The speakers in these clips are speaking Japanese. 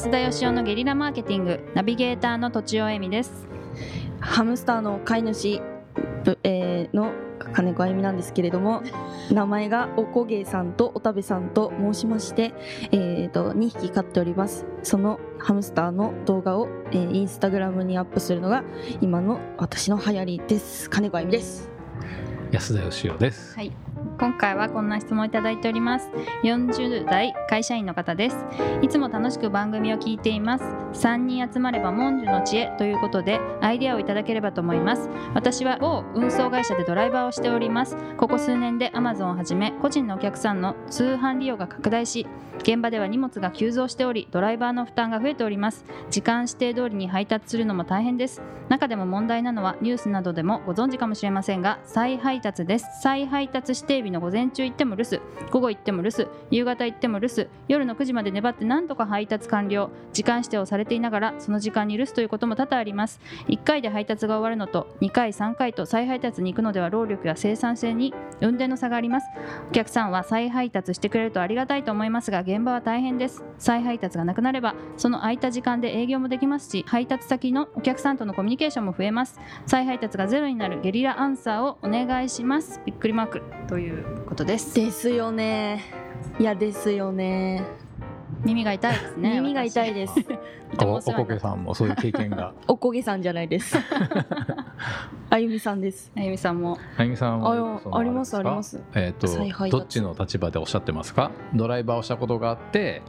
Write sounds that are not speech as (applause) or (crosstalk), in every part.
安田義雄のゲリラマーケティングナビゲーターの土地尾恵美です。ハムスターの飼い主、ぶえーの金子あゆみなんですけれども名前がおこげさんとおたべさんと申しまして、えー、と2匹飼っております。そのハムスターの動画を、えーインスタグラムにアップするのが今の私の流行りです。金子あゆみです。安田義雄です。はい今回はこんな質問いただいております。40代会社員の方です。いつも楽しく番組を聞いています。3人集まれば文殊の知恵ということでアイデアをいただければと思います。私は某運送会社でドライバーをしております。ここ数年で Amazon をはじめ個人のお客さんの通販利用が拡大し現場では荷物が急増しておりドライバーの負担が増えております。時間指定通りに配達するのも大変です。中でも問題なのはニュースなどでもご存知かもしれませんが再配達です。再配達指定日の午前中行っても留守午後行っても留守夕方行っても留守夜の9時まで粘って何とか配達完了時間指定をされていながらその時間に留守ということも多々あります。1回で配達が終わるのと2回3回と再配達に行くのでは労力や生産性に運転の差があります。お客さんは再配達してくれるとありがたいと思いますが現場は大変です。再配達がなくなればその空いた時間で営業もできますし配達先のお客さんとのコミュニケーションも増えます。再配達がゼロになるゲリラアンサーをお願いします。びっくりマーク。ということです。ですよね。いやですよね。耳が痛いですね耳が痛いです。(laughs) おおこげさんもそういう経験が。(laughs) おこげさんじゃないです。(laughs) あゆみさんです。あゆみさんも。あゆみさんはありますあります。えっ、再配達。とどっちの立場でおっしゃってますか？ドライバーをしたことがあって、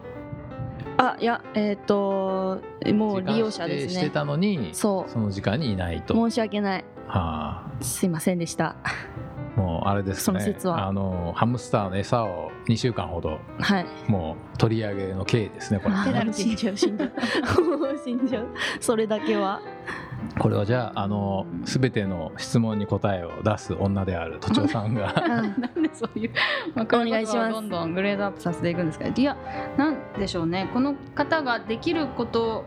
あいやえっ、ともう利用者です時間指定してねたのに、そその時間にいないと。う申し訳ない。はすいませんでした。あ、もうあれですね。その説は。あのハムスターの餌を2週間ほどはい。もう取り上げの刑ですね。これ。ペナルティ死んじゃう死んじゃう。(laughs) 死んじゃう。それだけは。これはじゃああのすべての質問に答えを出す女である都庁さんが。うん。(laughs) なんでそういうお願いします。どんどんグレードアップさせていくんですか。いやなんでしょうね。この方ができること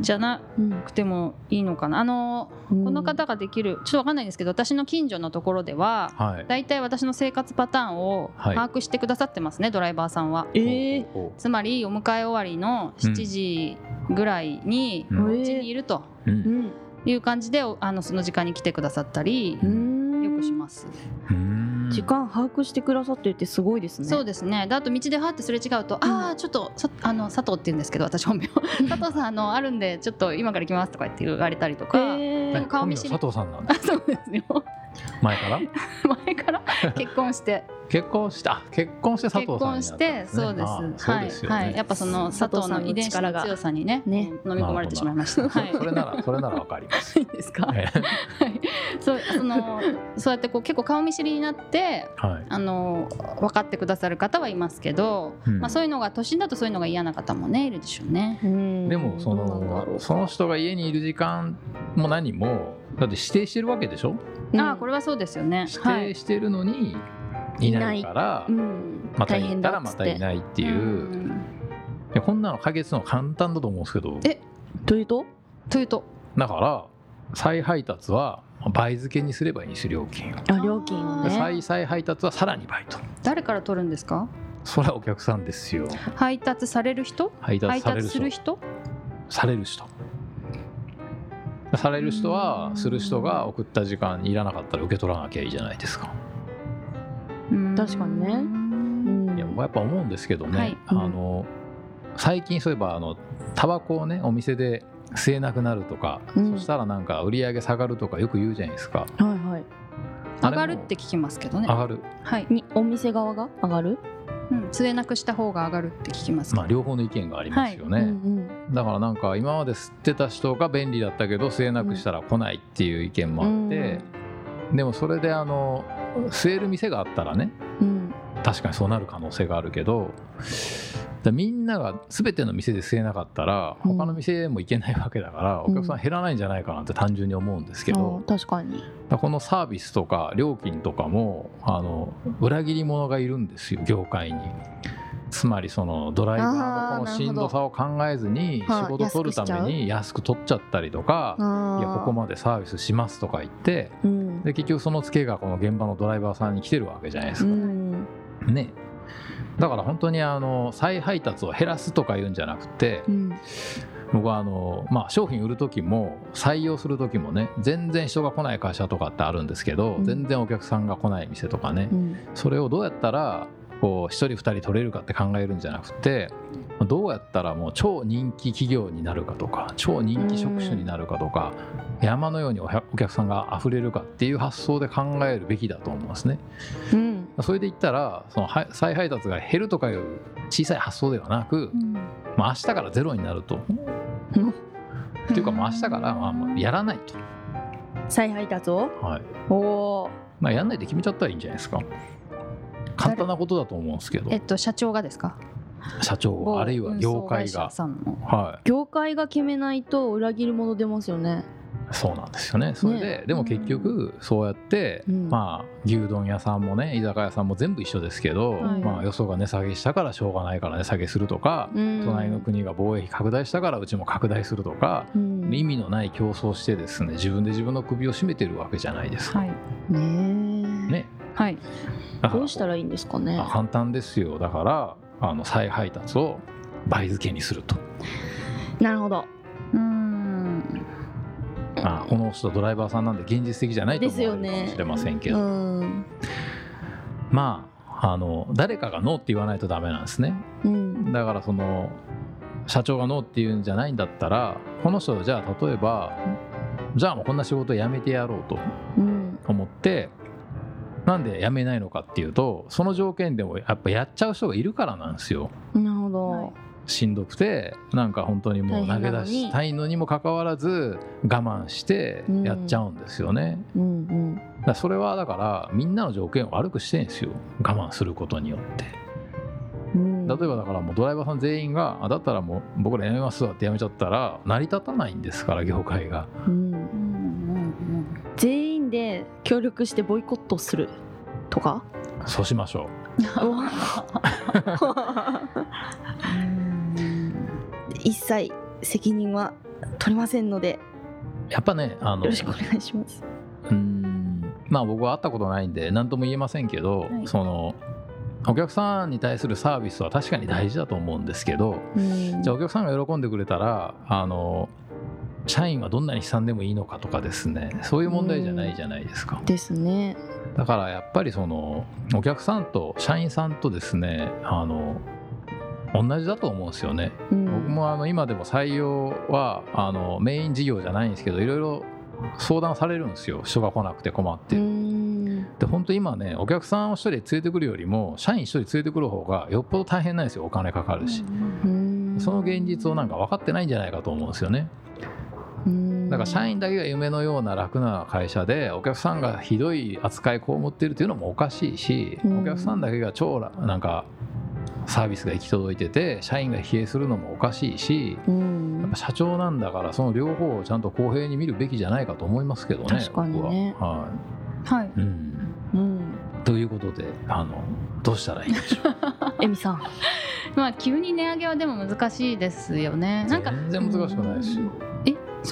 じゃなうんくてもいいのかな。あのこの方ができるちょっと分かんないんですけど私の近所のところでははい。大体私の生活パターンをはい。把握してくださってますね、ドライバーさんは。えー、つまりお迎え終わりの7時ぐらいにうちにいるとううんん。いう感じでおあのその時間に来てくださったりうん。よくします。うん時間把握してくださってるってすごいですね。そうですね。であと道ではってすれ違うと、ああちょっとさあの佐藤って言うんですけど私本名佐藤さんあのあるんでちょっと今から行きますとか言って言われたりとか。えー。顔見知り。佐藤さんなんだ。あ (laughs) そうですよ。前から？(laughs) 前から？(laughs) 結婚して結婚したあ結婚して佐結藤さんにな婚してそうです。あそうですよね、はいはい。やっぱその佐藤の遺伝子の強さにねね飲み込まれてしまいました。はい。それならそれならわかります。いいですか？えはい。そうそのそうやってこう結構顔見知りになってえはい。あの分かってくださる方はいますけど、うんまあそういうのが都心だとそういうのが嫌な方もねいるでしょうね。うんでもそどうなんだろうのその人が家にいる時間も何もだって指定してるわけでしょ？うんああこれはそうですよね。指はい。定してるのにいないから、うんまた大行ったらまたていないっていう。こんなの解決するの簡単だと思うんですけど。えというと？というと？だから再配達は倍付けにすればいいんですよ料金を。あ料金をねで再再配達はさらに倍と。誰から取るんですか？それはお客さんですよ。配達される人？配達配達される人する人？される人される人はうんする人が送った時間にいらなかったら受け取らなきゃいいじゃないですか。うん。確かにね。うん。いや僕はやっぱ思うんですけどね、はい。あの最近そういえばあのタバコをねお店で吸えなくなるとか、うん。そしたらなんか売り上げ下がるとかよく言うじゃないですか。はいはい。上がるって聞きますけどね。上。がる、はい。にお店側が？上がる？うん。吸えなくした方が上がるって聞きます。まあ、両方の意見がありますよね、うんうん。だからなんか今まで吸ってた人が便利だったけど吸えなくしたら来ないっていう意見もあって、でもそれであの吸える店があったらね。うん確かにそうなる可能性があるけどだみんなが全ての店で吸えなかったらうん。他の店も行けないわけだから、お客さん減らないんじゃないかなって単純に思うんですけど、あ確かに。このサービスとか料金とかもあの裏切り者がいるんですよ業界に。つまりそのドライバーのこのしんどさを考えずにはい。仕事取るために安く取っちゃったりとか、あいやここまでサービスしますとか言ってうん。で結局そのツケがこの現場のドライバーさんに来てるわけじゃないですか。うん。ね。だから本当にあの再配達を減らすとか言うんじゃなくてうん。僕はあの、まあ、商品売る時も採用する時もね全然人が来ない会社とかってあるんですけど、うん。全然お客さんが来ない店とかね、うん。それをどうやったらこう1人2人取れるかって考えるんじゃなくてどうやったらもう超人気企業になるかとか超人気職種になるかとか山のようにお客さんが溢れるかっていう発想で考えるべきだと思いますね。うん。それで言ったらそのは再配達が減るとかいう小さい発想ではなく、まあ、明日からゼロになると。っていうかもう明日からまあやらないと、再配達を？はい。おおまあ、やんないで決めちゃったらいいんじゃないですか簡単なことだと思うんですけど。えっと社長がですか？社長あるいは業界が。は業界が決めないと裏切り者出ますよね。いそうなんですよね。それで、でも結局そうやって、うん。まあ牛丼屋さんもね居酒屋さんも全部一緒ですけど、はい。まあ、よそが値下げしたからしょうがないから値下げするとか、うん。隣の国が貿易拡大したからうちも拡大するとか、うん。意味のない競争してですね自分で自分の首を絞めてるわけじゃないですか。はい。ね、はい。どうしたらいいんですかね？あ簡単ですよ。だからあの再配達を倍付けにすると、なるほど。うーん。まあ、この人ドライバーさんなんで現実的じゃないと思われるかもしれませんけうど、ん。まああの誰かがノーって言わないとダメなんですね。うん。だからその社長がノーって言うんじゃないんだったらこの人じゃあ例えばじゃあもうこんな仕事辞めてやろうとうん。思ってなんで辞めないのかっていうとその条件でもやっぱやっちゃう人がいるからなんですよ。なるほど、はいしんどくてなんか本当にもう投げ出したいのにもかかわらず我慢してやっちゃうんですよね、うんうん。だからそれはだからみんなの条件を悪くしてるんですよ。我慢することによって。うん。例えばだからもうドライバーさん全員があだったらもう僕ら辞めますわって辞めちゃったら成り立たないんですから業界が。うん。うんうん全員で協力してボイコットするとか？そうしましょう。(laughs) ん。一切責任は取りませんので。うやっぱねあのよろしくお願いします。うーん。まあ僕は会ったことないんで何とも言えませんけど、はい。そのお客さんに対するサービスは確かに大事だと思うんですけどうん。じゃあお客さんが喜んでくれたらあの社員はどんなに悲惨でもいいのかとかですね。そういう問題じゃないじゃないですか。ですね。だからやっぱりそのお客さんと社員さんとですねあの同じだと思うんですよね。うん。僕もあの今でも採用はあのメイン事業じゃないんですけどいろいろ相談されるんですよ。人が来なくて困って。で本当今ねお客さんを一人連れてくるよりも社員一人連れてくる方がよっぽど大変なんですよ。お金かかるし、うん。その現実をなんか分かってないんじゃないかと思うんですよね。うんだから社員だけが夢のような楽な会社でお客さんがひどい扱い被ってるっていうのもおかしいし、うん。お客さんだけが超らなんかサービスが行き届いてて社員が疲弊するのもおかしいしうん。やっぱ社長なんだからその両方をちゃんと公平に見るべきじゃないかと思いますけどね確かにね。僕は。ははい。いうん、うん。ということであのどうしたらいいんでしょう？(laughs) エミさん。(laughs) まあ急に値上げはでも難しいですよね。なんか全然難しくないですよ。え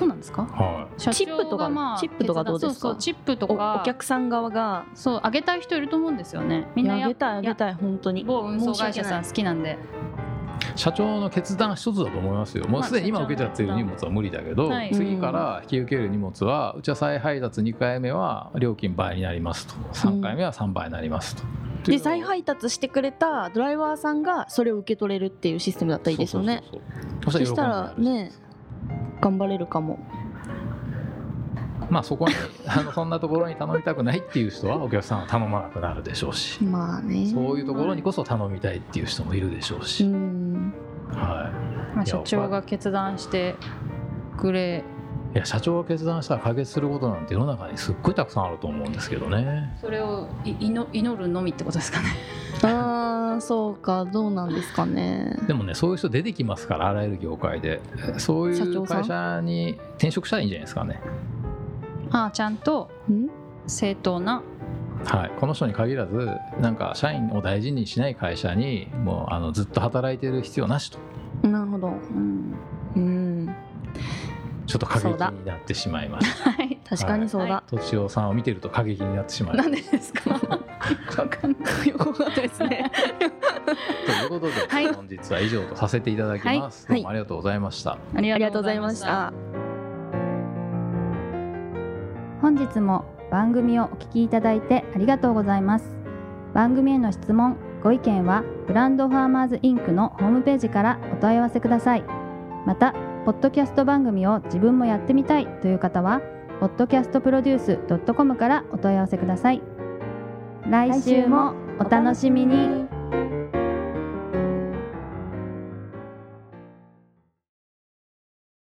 そうなんですか？は社チップとか長がまあチップとかどうですか？そうそうチップとおか。お客さん側が。そう上げたい人いると思うんですよね。みんなやあげたいあげたい本当に。某運送会社さん好きなんで。い、社長の決断一つだと思いますよ。もうすでに今受けちゃってる荷物は無理だけど、はい。次から引き受ける荷物はうちは再配達2回目は料金倍になりますと。3回目は3倍になりますと。で再配達してくれたドライバーさんがそれを受け取れるっていうシステムだったらいいですよね。そうそうそうそう。そしたらね頑張れるかも。まあそこに (laughs) あのそんなところに頼みたくないっていう人はお客さんは頼まなくなるでしょうし、まあね。そういうところにこそ頼みたいっていう人もいるでしょううし、ん。はまあ、社長が決断してくれ。い、いや社長が決断したら解決することなんて世の中にすっごいたくさんあると思うんですけどね。それをい祈祈るのみってことですかね。あーそうかどうなんですかね。でもねそういう人出てきますからあらゆる業界で。そういう会社に転職したらいいんじゃないですかね。ああちゃんと？ん？正当な？はい、この人に限らずなんか社員を大事にしない会社にもうあのずっと働いてる必要なしと。なるほど。うん。うん。ちょっと過激になってしまいました。(laughs) はい確かにそうだ、とちおさんを見てると過激になってしまいまなんしでですか？わかんない。よかったですね。日は以上とさせていただきます、はい。どうもありがとうございました、あありがとうございました。本日も番組をお聞きいただいてありがとうございます。番組への質問ご意見はブランドファーマーズインクのホームページからお問い合わせください。またポッドキャスト番組を自分もやってみたいという方は podcastproduce.com からお問い合わせください。来週もお楽しみに。